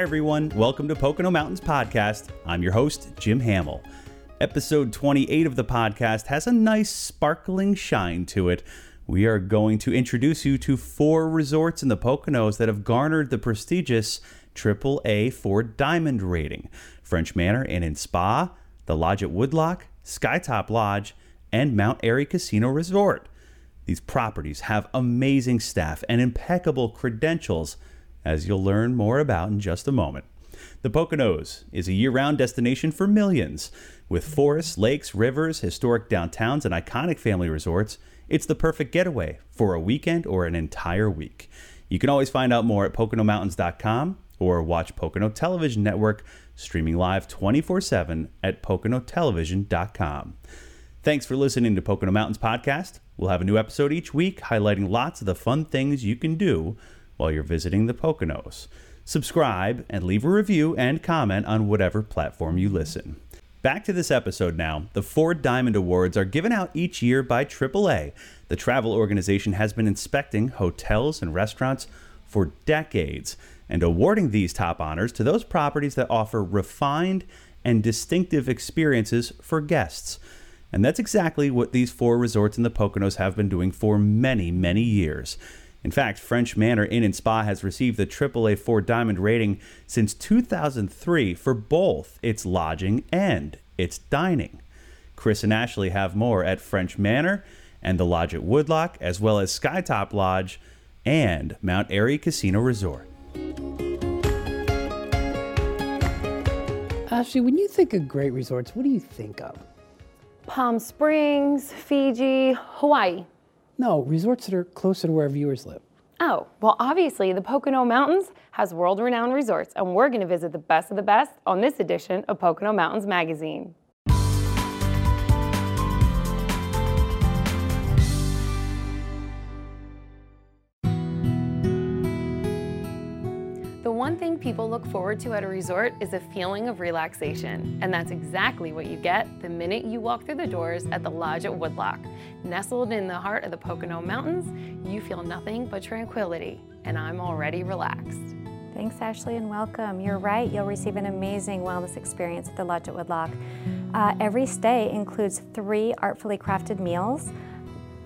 Everyone. Welcome to Pocono Mountains Podcast. I'm your host, Jim Hamill. Episode 28 of the podcast has a nice sparkling shine to it. We are going to introduce you to four resorts in the Poconos that have garnered the prestigious AAA Four Diamond rating French Manor Inn and Spa, the Lodge at Woodloch, Skytop Lodge, and Mount Airy Casino Resort. These properties have amazing staff and impeccable credentials, as you'll learn more about in just a moment. The Poconos is a year round destination for millions. With forests, lakes, rivers, historic downtowns, and iconic family resorts, it's the perfect getaway for a weekend or an entire week. You can always find out more at PoconoMountains.com or watch Pocono Television Network streaming live 24 7 at PoconoTelevision.com. Thanks for listening to Pocono Mountains Podcast. We'll have a new episode each week highlighting lots of the fun things you can do while you're visiting the Poconos. Subscribe and leave a review and comment on whatever platform you listen. Back to this episode now. The Four Diamond Awards are given out each year by AAA. The travel organization has been inspecting hotels and restaurants for decades and awarding these top honors to those properties that offer refined and distinctive experiences for guests. And that's exactly what these four resorts in the Poconos have been doing for many, many years. In fact, French Manor Inn and Spa has received the AAA 4 Diamond rating since 2003 for both its lodging and its dining. Chris and Ashley have more at French Manor and the Lodge at Woodloch, as well as Skytop Lodge and Mount Airy Casino Resort. Ashley, when you think of great resorts, what do you think of? Palm Springs, Fiji, Hawaii. No, resorts that are closer to where our viewers live. Oh, well, obviously, the Pocono Mountains has world renowned resorts, and we're going to visit the best of the best on this edition of Pocono Mountains Magazine. People look forward to at a resort is a feeling of relaxation, and that's exactly what you get the minute you walk through the doors at the Lodge at Woodloch. Nestled in the heart of the Pocono Mountains, you feel nothing but tranquility, and I'm already relaxed. Thanks, Ashley, and welcome. You're right, you'll receive an amazing wellness experience at the Lodge at Woodloch. Uh, every stay includes three artfully crafted meals,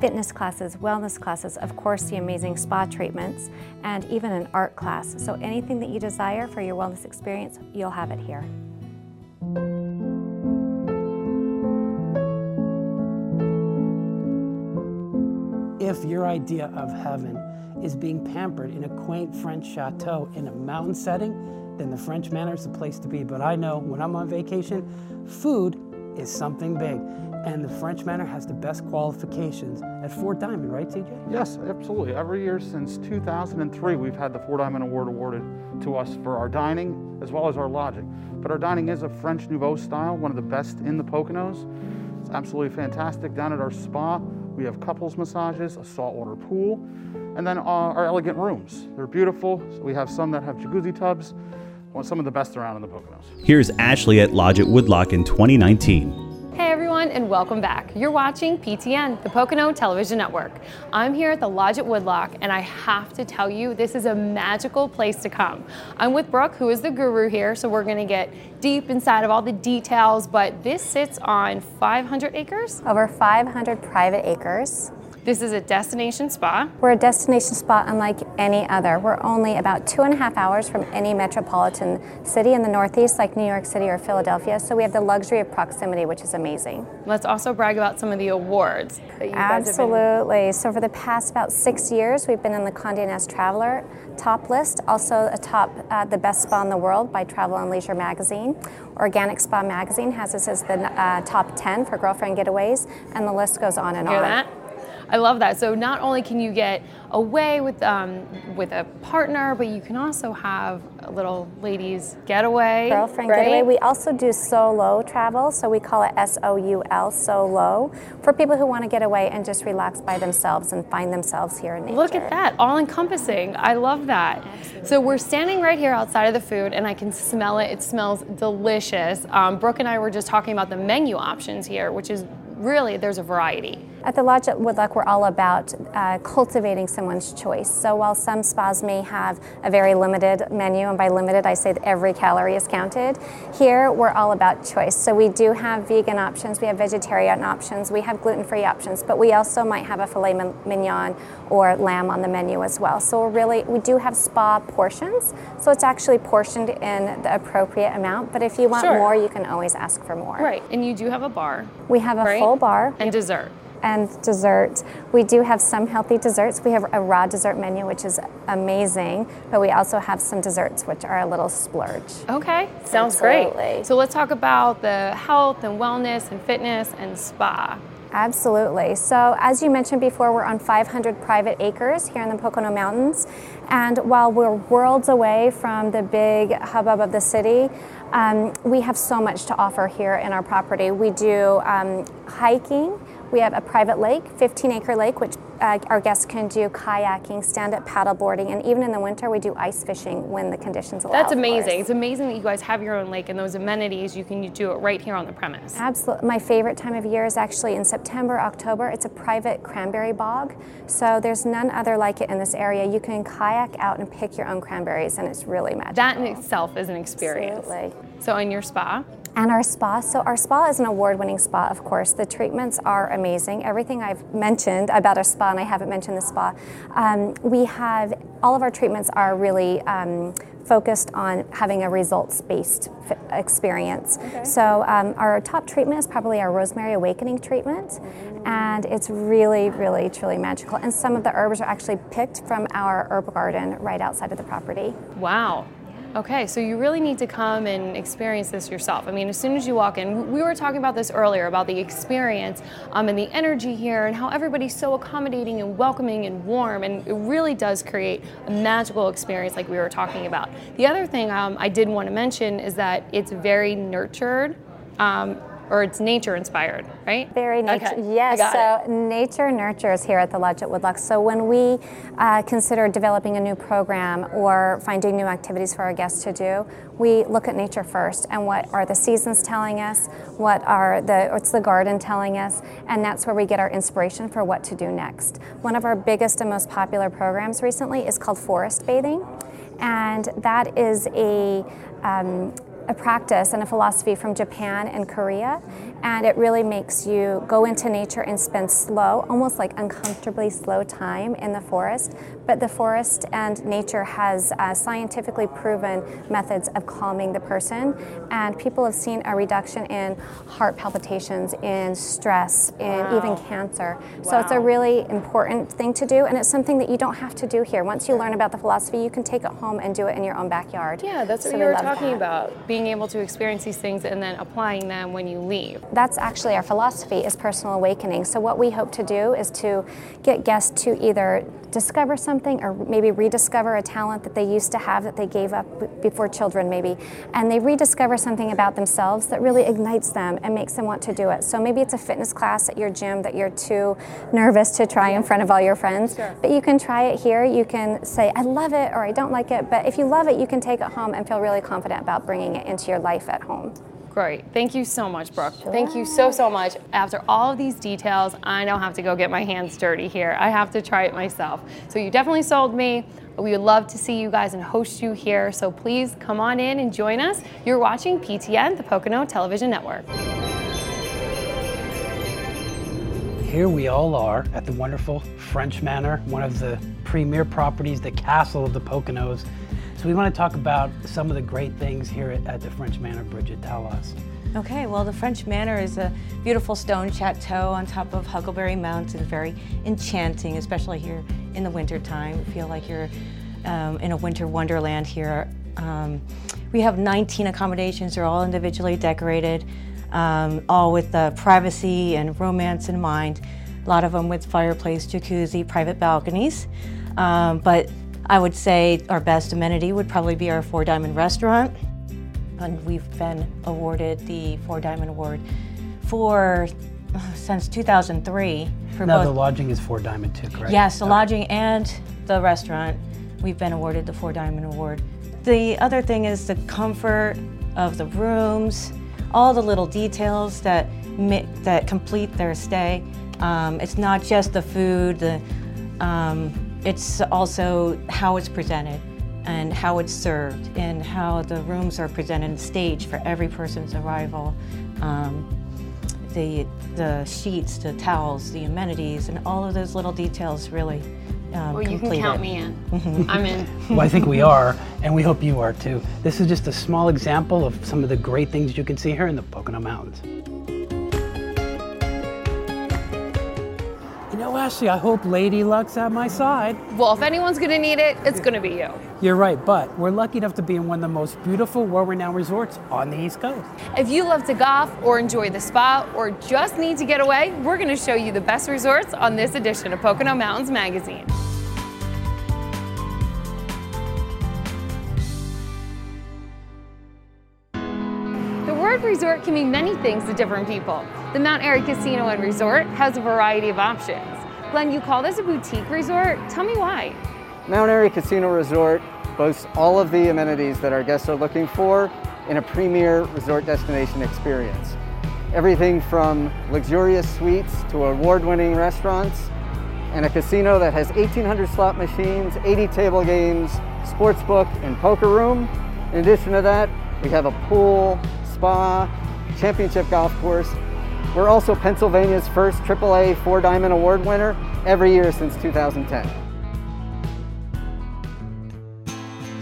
fitness classes, wellness classes, of course, the amazing spa treatments, and even an art class. So, anything that you desire for your wellness experience, you'll have it here. If your idea of heaven is being pampered in a quaint French chateau in a mountain setting, then the French Manor is the place to be. But I know when I'm on vacation, food is something big. And the French Manor has the best qualifications at Four Diamond, right, TJ? Yes, absolutely. Every year since 2003, we've had the Four Diamond Award awarded to us for our dining as well as our lodging. But our dining is a French Nouveau style, one of the best in the Poconos. It's absolutely fantastic. Down at our spa, we have couples massages, a saltwater pool, and then uh, our elegant rooms. They're beautiful. So we have some that have jacuzzi tubs, well, some of the best around in the Poconos. Here's Ashley at Lodge at Woodloch in 2019. Everyone, and welcome back. You're watching PTN, the Pocono Television Network. I'm here at the Lodge at Woodloch, and I have to tell you, this is a magical place to come. I'm with Brooke, who is the guru here, so we're gonna get deep inside of all the details, but this sits on 500 acres. Over 500 private acres. This is a destination spa. We're a destination spa unlike any other. We're only about two and a half hours from any metropolitan city in the Northeast, like New York City or Philadelphia. So we have the luxury of proximity, which is amazing. Let's also brag about some of the awards that you guys have been- Absolutely. So for the past about six years, we've been in the Condé Nast Traveler top list, also atop uh, the best spa in the world by Travel and Leisure magazine. Organic Spa magazine has us as the uh, top 10 for girlfriend getaways, and the list goes on and Hear on. that? I love that. So not only can you get away with um, with a partner, but you can also have a little ladies getaway. Girlfriend right? getaway. We also do solo travel, so we call it S O U L, solo, for people who want to get away and just relax by themselves and find themselves here in nature. Look at that, all encompassing. I love that. So we're standing right here outside of the food, and I can smell it. It smells delicious. Um, Brooke and I were just talking about the menu options here, which is really there's a variety. At the Lodge at Woodloch, we're all about uh, cultivating someone's choice. So while some spas may have a very limited menu, and by limited I say that every calorie is counted, here we're all about choice. So we do have vegan options, we have vegetarian options, we have gluten-free options, but we also might have a filet mignon or lamb on the menu as well. So we're really, we do have spa portions, so it's actually portioned in the appropriate amount, but if you want Sure. more, you can always ask for more. Right, and you do have a bar We have a Right. Full bar and dessert. and dessert. We do have some healthy desserts. We have a raw dessert menu, which is amazing, but we also have some desserts which are a little splurge. Okay, sounds Absolutely. great. So let's talk about the health and wellness and fitness and spa. Absolutely. So, as you mentioned before, we're on 500 private acres here in the Pocono Mountains. And while we're worlds away from the big hubbub of the city, um, we have so much to offer here in our property. We do um, hiking. We have a private lake, 15 acre lake, which uh, our guests can do kayaking, stand up paddleboarding, and even in the winter, we do ice fishing when the conditions allow. That's amazing. It's amazing that you guys have your own lake and those amenities. You can do it right here on the premise. Absolutely. My favorite time of year is actually in September, October. It's a private cranberry bog. So there's none other like it in this area. You can kayak out and pick your own cranberries, and it's really magical. That in itself is an experience. Absolutely. So in your spa, And our spa. So our spa is an award-winning spa, of course. The treatments are amazing. Everything I've mentioned about our spa, and I haven't mentioned the spa, um, we have all of our treatments are really. Um, Focused on having a results-based f- experience. So um, our top treatment is probably our Rosemary Awakening treatment, and it's really, really, truly magical. And some of the herbs are actually picked from our herb garden right outside of the property. wow. Okay, so you really need to come and experience this yourself. I mean, as soon as you walk in, we were talking about this earlier about the experience um, and the energy here and how everybody's so accommodating and welcoming and warm, and it really does create a magical experience like we were talking about. The other thing um, I did want to mention is that it's very nurtured. Um, or it's nature inspired, right? Very nature. Okay, Yes. So nature nurtures here at the Lodge at Woodloch. So when we uh, consider developing a new program or finding new activities for our guests to do, we look at nature first and what are the seasons telling us, what are the what's the garden telling us, and that's where we get our inspiration for what to do next. One of our biggest and most popular programs recently is called forest bathing, and that is a um, a practice and a philosophy from Japan and Korea, and it really makes you go into nature and spend slow, almost like uncomfortably slow time in the forest. But the forest and nature has uh, scientifically proven methods of calming the person, and people have seen a reduction in heart palpitations, in stress, in even cancer. So it's a really important thing to do, and it's something that you don't have to do here. Once you learn about the philosophy, you can take it home and do it in your own backyard. Yeah, that's what So you we were talking that. about. Being able to experience these things and then applying them when you leave. That's actually our philosophy is personal awakening. So what we hope to do is to get guests to either discover something or maybe rediscover a talent that they used to have that they gave up before children maybe and they rediscover something about themselves that really ignites them and makes them want to do it. So maybe it's a fitness class at your gym that you're too nervous to try in front of all your friends, but you can try it here. You can say I love it or I don't like it, but if you love it, you can take it home and feel really confident about bringing it into your life at home. Great. Thank you so much, Brooke. Thank you so, so much. After all of these details, I now have to go get my hands dirty here. I have to try it myself. So you definitely sold me. We would love to see you guys and host you here. So please come on in and join us. You're watching PTN, the Pocono Television Network. Here we all are at the wonderful French Manor, one of the premier properties, the castle of the Poconos. So we want to talk about some of the great things here at, at the French Manor. Bridget, tell us. Okay, well, the French Manor is a beautiful stone chateau on top of Huckleberry Mountain, very enchanting, especially here in the wintertime. You feel like you're um, in a winter wonderland here. Um, we have 19 accommodations, they're all individually decorated, um, all with the privacy and romance in mind. A lot of them with fireplace, jacuzzi, private balconies. Um, but I would say our best amenity would probably be our Four Diamond Restaurant and we've been awarded the Four Diamond Award for uh, since 2003 for Now both. the lodging is four diamond too, correct? Yes, the Okay. lodging and the restaurant, we've been awarded the Four Diamond Award. The other thing is the comfort of the rooms, all the little details that that complete their stay. Um, it's not just the food, the, um, it's also how it's presented and how it's served and how the rooms are presented and staged for every person's arrival. Um, the, the sheets, the towels, the amenities, and all of those little details really um, Well, you can complete count it. me in. I'm in. Well, I think we are, and we hope you are too. This is just a small example of some of the great things you can see here in the Pocono Mountains. Know, Ashley, I hope Lady Luck's at my side. Well, if anyone's gonna need it, it's gonna be you. You're right, but we're lucky enough to be in one of the most beautiful, world-renowned resorts on the East Coast. If you love to golf or enjoy the spa or just need to get away, we're gonna show you the best resorts on this edition of Pocono Mountains Magazine. The word resort can mean many things to different people. The Mount Airy Casino and Resort has a variety of options. Glenn, you call this a boutique resort? Tell me why. Mount Airy Casino Resort boasts all of the amenities that our guests are looking for in a premier resort destination experience. Everything from luxurious suites to award-winning restaurants and a casino that has 1,800 slot machines, 80 table games, sports book, and poker room. In addition to that, we have a pool, spa, championship golf course. We're also Pennsylvania's first AAA Four Diamond Award winner every year since 2010.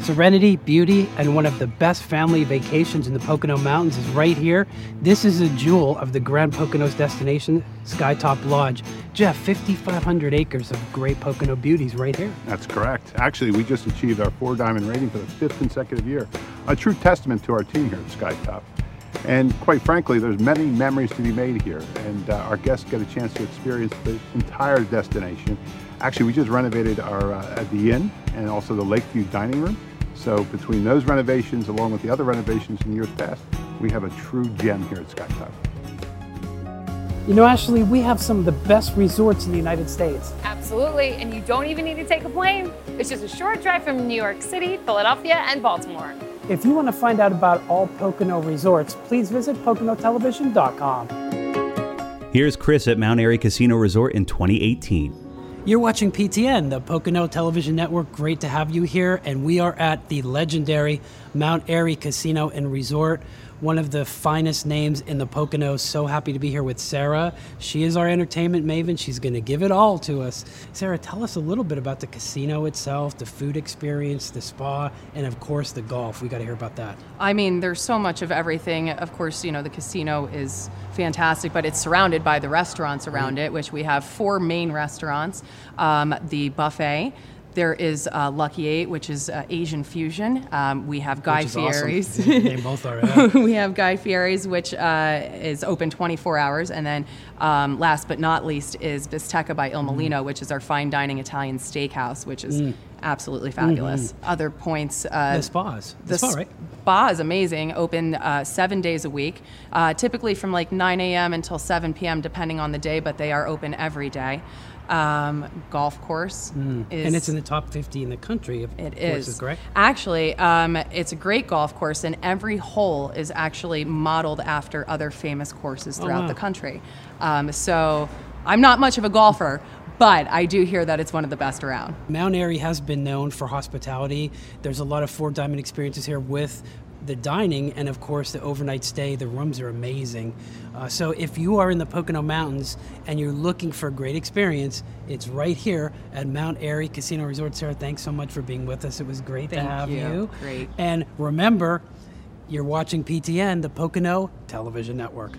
Serenity, beauty, and one of the best family vacations in the Pocono Mountains is right here. This is a jewel of the Grand Poconos destination, Skytop Lodge. Jeff, 5,500 acres of great Pocono beauties right here. That's correct. Actually, we just achieved our four diamond rating for the fifth consecutive year. A true testament to our team here at Skytop. And quite frankly, there's many memories to be made here, and uh, our guests get a chance to experience the entire destination. Actually, we just renovated our uh, at the inn and also the Lakeview dining room. So between those renovations, along with the other renovations in years past, we have a true gem here at Skytop. You know, Ashley, we have some of the best resorts in the United States. Absolutely, and you don't even need to take a plane. It's just a short drive from New York City, Philadelphia, and Baltimore. If you want to find out about all Pocono resorts, please visit PoconoTelevision.com. Here's Chris at Mount Airy Casino Resort in 2018. You're watching PTN, the Pocono Television Network. Great to have you here. And we are at the legendary Mount Airy Casino and Resort, one of the finest names in the Poconos. So happy to be here with Sarah. She is our entertainment maven. She's going to give it all to us. Sarah, tell us a little bit about the casino itself, the food experience, the spa, and of course the golf. We got to hear about that. I mean, there's so much of everything. Of course, you know, the casino is fantastic, but it's surrounded by the restaurants around it, which we have four main restaurants. Um, the buffet. There is uh, Lucky Eight, which is uh, Asian fusion. Um, we have Guy Which is awesome. Fieri's. They both are. yeah. we have Guy Fieri's, which uh, is open 24 hours. And then um, last but not least is Bisteca by Il Molino, which is our fine dining Italian steakhouse, which is absolutely fabulous. Other points. Uh, The spas. The, spa, right? spa is amazing, open uh, seven days a week, uh, typically from like 9 a.m. until 7 p.m., depending on the day, but they are open every day. Um, golf course is. Mm. And it's in the top 50 in the country. Of It courses, is. correct? Actually, um, it's a great golf course, and every hole is actually modeled after other famous courses throughout Oh, wow. the country. Um, so I'm not much of a golfer, but I do hear that it's one of the best around. Mount Airy has been known for hospitality. There's a lot of Four Diamond experiences here with the dining and, of course, the overnight stay. The rooms are amazing. Uh, so, if you are in the Pocono Mountains and you're looking for a great experience, it's right here at Mount Airy Casino Resort. Sarah, thanks so much for being with us. It was great to Thank have you. Great. And remember, you're watching PTN, the Pocono Television Network.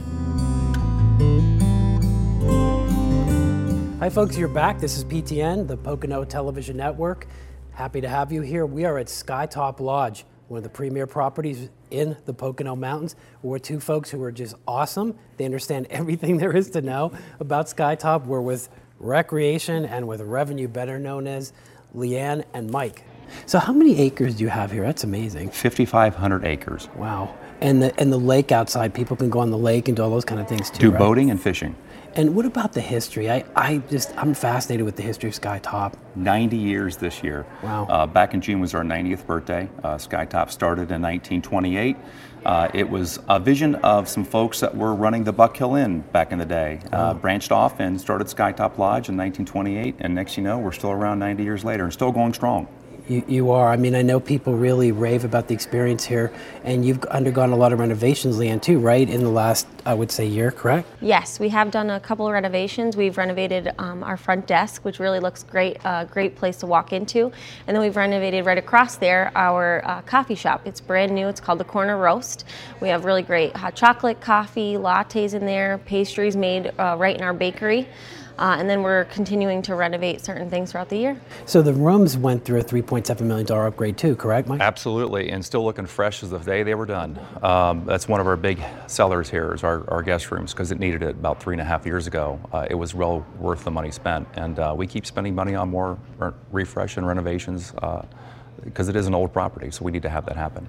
Hi, folks, you're back. This is PTN, the Pocono Television Network. Happy to have you here. We are at Skytop Lodge, one of the premier properties in the Pocono Mountains. We're two folks who are just awesome. They understand everything there is to know about Skytop. We're with Recreation and with Revenue, better known as Leanne and Mike. So, how many acres do you have here? That's amazing. 5,500 acres. Wow. And the and the lake outside, people can go on the lake and do all those kind of things too. Do right? boating and fishing. And what about the history? I, I just, I'm fascinated with the history of Skytop. 90 years this year. Wow. Uh, back in June was our 90th birthday. Uh, Skytop started in 1928. Uh, it was a vision of some folks that were running the Buck Hill Inn back in the day. Uh, branched off and started Skytop Lodge in 1928, and next you know, we're still around 90 years later and still going strong. You, you are. I mean, I know people really rave about the experience here, and you've undergone a lot of renovations, Leanne, too, right? In the last, I would say, year, correct? Yes, we have done a couple of renovations. We've renovated um, our front desk, which really looks great, a uh, great place to walk into. And then we've renovated right across there our uh, coffee shop. It's brand new. It's called the Corner Roast. We have really great hot chocolate, coffee, lattes in there, pastries made uh, right in our bakery. Uh, and then we're continuing to renovate certain things throughout the year. So the rooms went through a $3.7 million upgrade too, correct, Mike? Absolutely, and still looking fresh as the day they were done. Um, that's one of our big sellers here is our, our guest rooms because it needed it about three and a half years ago. Uh, it was well worth the money spent, and uh, we keep spending money on more refresh and renovations because uh, it is an old property, so we need to have that happen.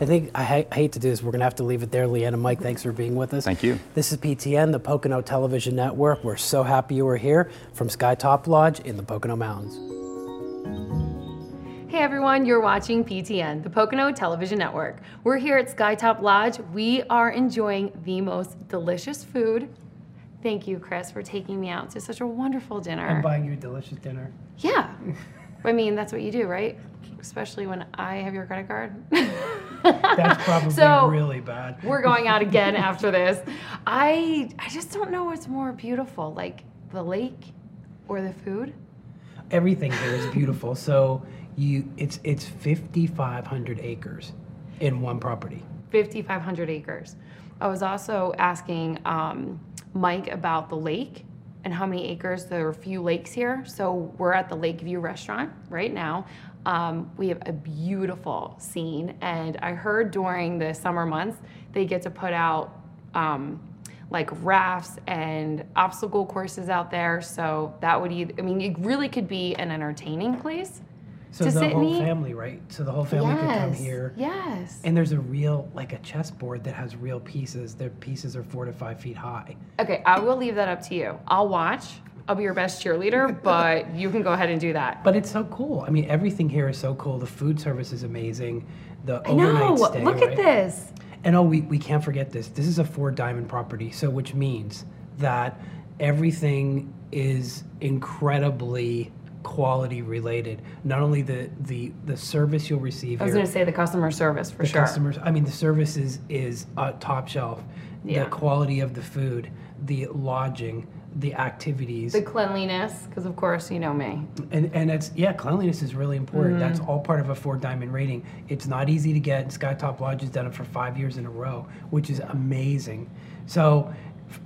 I think I, ha- I, hate to do this. We're going to have to leave it there. Leanne and Mike, thanks for being with us. Thank you. This is PTN, the Pocono Television Network. We're so happy you were here from Skytop Lodge in the Pocono Mountains. Hey everyone, you're watching PTN, the Pocono Television Network. We're here at Skytop Lodge. We are enjoying the most delicious food. Thank you, Chris, for taking me out to such a wonderful dinner. And buying you a delicious dinner. Yeah. I mean, that's what you do, right? especially when I have your credit card. That's probably so really bad. we're going out again after this. I I just don't know what's more beautiful, like the lake or the food. Everything here is beautiful. so you it's it's 5500 acres in one property. 5500 acres. I was also asking um, Mike about the lake and how many acres. There are a few lakes here. So we're at the Lakeview restaurant right now. Um, we have a beautiful scene, and I heard during the summer months they get to put out um, like rafts and obstacle courses out there. So that would either, I mean, it really could be an entertaining place. So the whole family, right? So the whole family yes, could come here. Yes. And there's a real, like a chessboard that has real pieces. Their pieces are four to five feet high. Okay, I will leave that up to you. I'll watch. I'll be your best cheerleader, but you can go ahead and do that. But it's so cool. I mean, everything here is so cool. The food service is amazing. The I overnight know. stay. Look right? at this. And oh, we, we can't forget this. This is a four diamond property, so which means that everything is incredibly quality related. Not only the the the service you'll receive. I was going to say the customer service for the sure. Customers. I mean, the service is is uh, top shelf. Yeah. The quality of the food, the lodging, the activities. The cleanliness, because of course you know me. And and it's yeah, cleanliness is really important. Mm-hmm. That's all part of a four diamond rating. It's not easy to get. Skytop Lodge has done it for five years in a row, which is amazing. So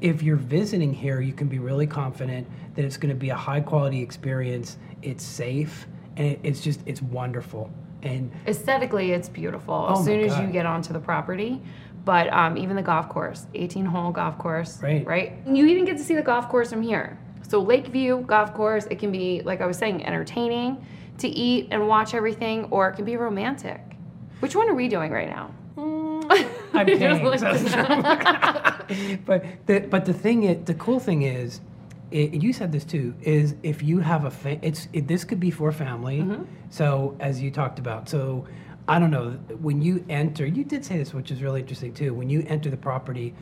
if you're visiting here, you can be really confident that it's going to be a high quality experience. It's safe and it, it's just it's wonderful. And aesthetically, it's beautiful Oh as soon as you get onto the property. But um, even the golf course, 18 hole golf course, Right. Right. You even get to see the golf course from here. So Lakeview Golf Course, it can be like I was saying, entertaining to eat and watch everything, or it can be romantic. Which one are we doing right now? I'm You're just paying. but the but the thing is, the cool thing is, it, you said this too. Is if you have a fa- it's it, this could be for family. Mm-hmm. So as you talked about, so I don't know when you enter. You did say this, which is really interesting too. When you enter the property,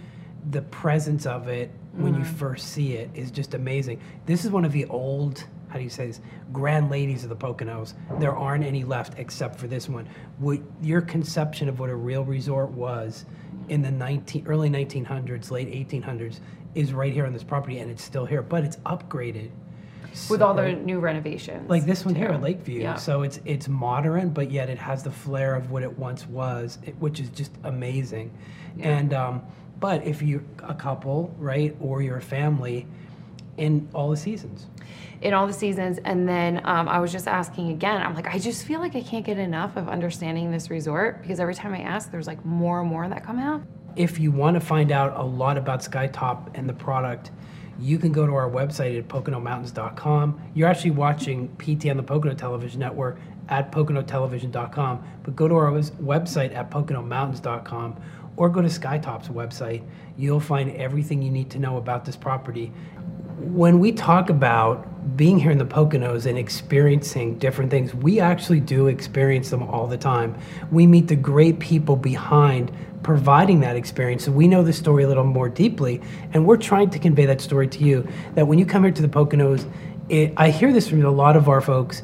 the presence of it when you Mm-hmm. first see it is just amazing. This is one of the old. How do you say this? Grand ladies of the Poconos. There aren't any left except for this one. What your conception of what a real resort was in the 19, early 1900s, late 1800s, is right here on this property, and it's still here, but it's upgraded. With all the new renovations. like this one here at Lakeview. Yeah. So it's it's modern, but yet it has the flair of what it once was, it- which is just amazing. And um, but if you're a couple, right, or you're a family, in all the seasons. in all the seasons. And then um, I was just asking again. I'm like, I just feel like I can't get enough of understanding this resort because every time I ask, there's like more and more that come out. If you want to find out a lot about Skytop and the product, you can go to our website at PoconoMountains.com. You're actually watching PT on the Pocono Television Network at PoconoTelevision.com, but go to our website at PoconoMountains.com or go to Skytop's website. You'll find everything you need to know about this property. When we talk about being here in the Poconos and experiencing different things, we actually do experience them all the time. We meet the great people behind providing that experience. So we know the story a little more deeply, and we're trying to convey that story to you. That when you come here to the Poconos, it, I hear this from a lot of our folks.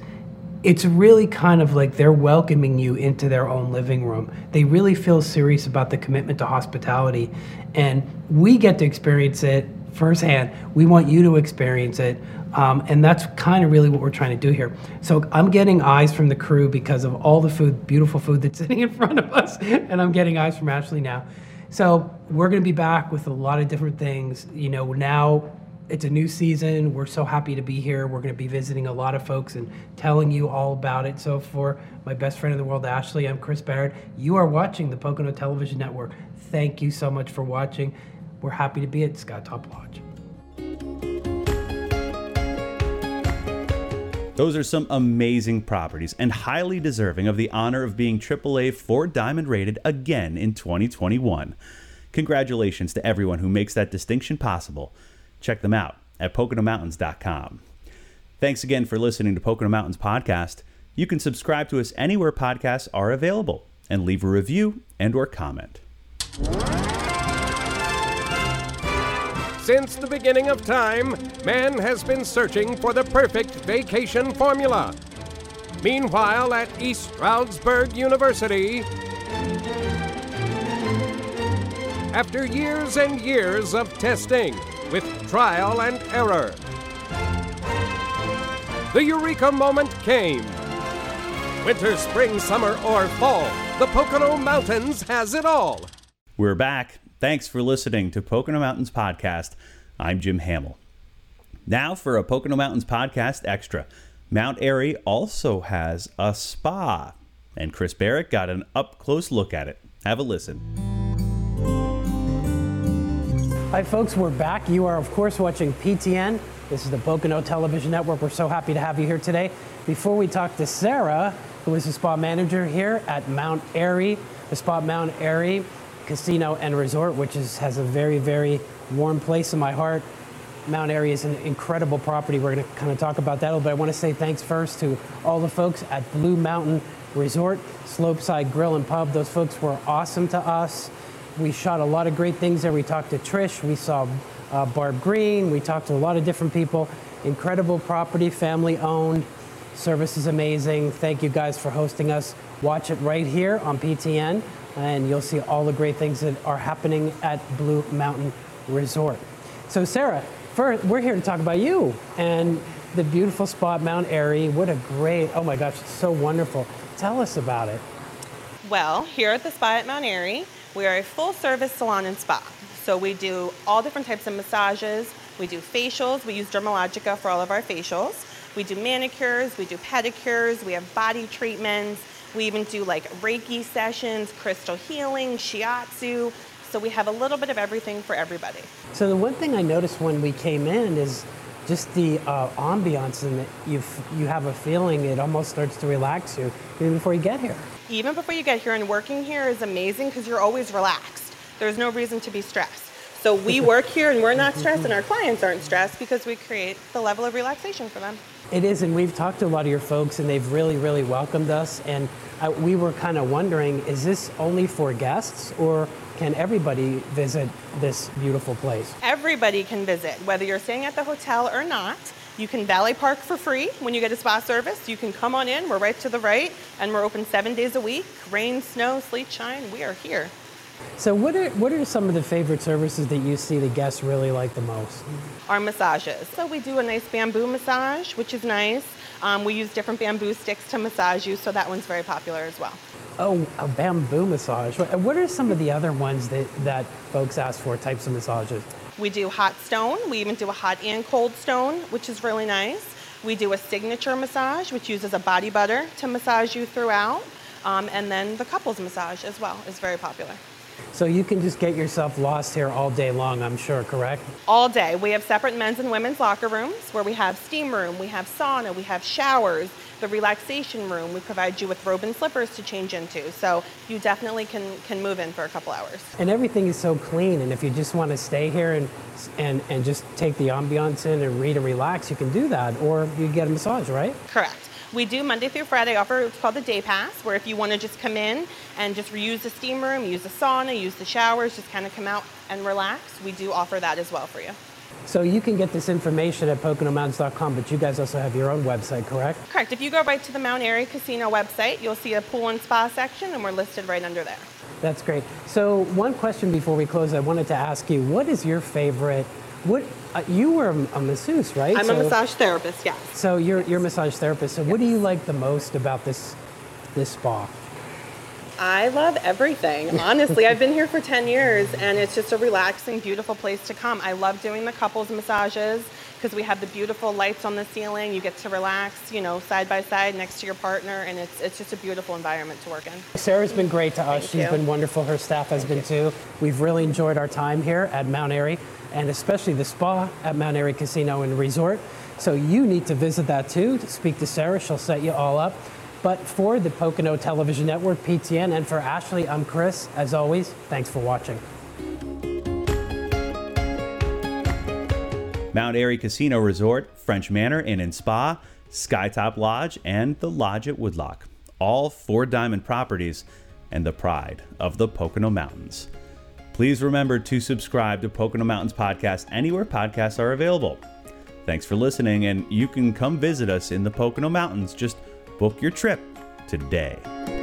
It's really kind of like they're welcoming you into their own living room. They really feel serious about the commitment to hospitality, and we get to experience it firsthand. We want you to experience it. Um, and that's kind of really what we're trying to do here. So I'm getting eyes from the crew because of all the food, beautiful food that's sitting in front of us, and I'm getting eyes from Ashley now. So we're going to be back with a lot of different things. You know, now it's a new season. We're so happy to be here. We're going to be visiting a lot of folks and telling you all about it. So for my best friend in the world, Ashley, I'm Chris Barrett. You are watching the Pocono Television Network. Thank you so much for watching. We're happy to be at Skytop Lodge. Those are some amazing properties and highly deserving of the honor of being AAA four diamond rated again in 2021. Congratulations to everyone who makes that distinction possible. Check them out at PoconoMountains.com. Thanks again for listening to Pocono Mountains Podcast. You can subscribe to us anywhere podcasts are available and leave a review and or comment. Since the beginning of time, man has been searching for the perfect vacation formula. Meanwhile, at East Stroudsburg University, after years and years of testing with trial and error, the eureka moment came. Winter, spring, summer, or fall, the Pocono Mountains has it all. We're back. Thanks for listening to Pocono Mountains Podcast. I'm Jim Hamill. Now for a Pocono Mountains Podcast Extra. Mount Airy also has a spa, and Chris Barrett got an up close look at it. Have a listen. Hi, folks, we're back. You are, of course, watching PTN. This is the Pocono Television Network. We're so happy to have you here today. Before we talk to Sarah, who is the spa manager here at Mount Airy, the Spa Mount Airy Casino and Resort, which is, has a very, very warm place in my heart. Mount Airy is an incredible property. We're going to kind of talk about that a little bit. I want to say thanks first to all the folks at Blue Mountain Resort, Slopeside Grill and Pub. Those folks were awesome to us. We shot a lot of great things there. We talked to Trish. We saw uh, Barb Green. We talked to a lot of different people. Incredible property, family owned. Service is amazing. Thank you guys for hosting us. Watch it right here on PTN, and you'll see all the great things that are happening at Blue Mountain Resort. So, Sarah, first, we're here to talk about you and the beautiful spot, Mount Airy. What a great, oh my gosh, it's so wonderful. Tell us about it. Well, here at the spa at Mount Airy, we are a full service salon and spa. So we do all different types of massages. We do facials. We use Dermalogica for all of our facials. We do manicures, we do pedicures, we have body treatments. We even do like Reiki sessions, crystal healing, shiatsu. So we have a little bit of everything for everybody. So the one thing I noticed when we came in is just the uh, ambiance and that you you have a feeling it almost starts to relax you even before you get here. Even before you get here and working here is amazing because you're always relaxed. There's no reason to be stressed. So we work here and we're not stressed and our clients aren't stressed because we create the level of relaxation for them. It is, and we've talked to a lot of your folks, and they've really, really welcomed us. And uh, we were kind of wondering, is this only for guests, or can everybody visit this beautiful place? Everybody can visit, whether you're staying at the hotel or not. You can valet park for free when you get a spa service. You can come on in. We're right to the right, and we're open seven days a week. Rain, snow, sleet, shine, we are here. So, what are what are some of the favorite services that you see the guests really like the most? Our massages. So we do a nice bamboo massage, which is nice. Um, we use different bamboo sticks to massage you, so that one's very popular as well. Oh, a bamboo massage. What are some of the other ones that, that folks ask for, types of massages? We do hot stone. We even do a hot and cold stone, which is really nice. We do a signature massage, which uses a body butter to massage you throughout. Um, and then the couples massage as well is very popular. So you can just get yourself lost here all day long, I'm sure, correct? All day. We have separate men's and women's locker rooms where we have steam room, we have sauna, we have showers, the relaxation room. We provide you with robe and slippers to change into. So you definitely can, can move in for a couple hours. And everything is so clean. And if you just want to stay here and, and, and just take the ambiance in and read and relax, you can do that. Or you get a massage, right? Correct. We do Monday through Friday offer what's called the day pass, where if you want to just come in and just use the steam room, use the sauna, use the showers, just kind of come out and relax, we do offer that as well for you. So you can get this information at PoconoMountains.com, but you guys also have your own website, correct? Correct. If you go right to the Mount Airy Casino website, you'll see a pool and spa section, and we're listed right under there. That's great. So one question before we close, I wanted to ask you, what is your favorite? What uh, you were a, a masseuse, right? I'm so, a massage therapist. Yes. So you're you're a massage therapist. So what do you like the most about this this spa? I love everything. Honestly, I've been here for 10 years and it's just a relaxing, beautiful place to come. I love doing the couples massages because we have the beautiful lights on the ceiling. You get to relax, you know, side by side next to your partner and it's it's just a beautiful environment to work in. Sarah's been great to us. Thank She's you. been wonderful. Her staff has been too. We've really enjoyed our time here at Mount Airy and especially the spa at Mount Airy Casino and Resort. So you need to visit that too to speak to Sarah. She'll set you all up. But for the Pocono Television Network, PTN, and for Ashley, I'm Chris. As always, thanks for watching. Mount Airy Casino Resort, French Manor Inn and Spa, Skytop Lodge, and the Lodge at Woodloch. All four diamond properties and the pride of the Pocono Mountains. Please remember to subscribe to Pocono Mountains Podcast anywhere podcasts are available. Thanks for listening, and you can come visit us in the Pocono Mountains. Just book your trip today.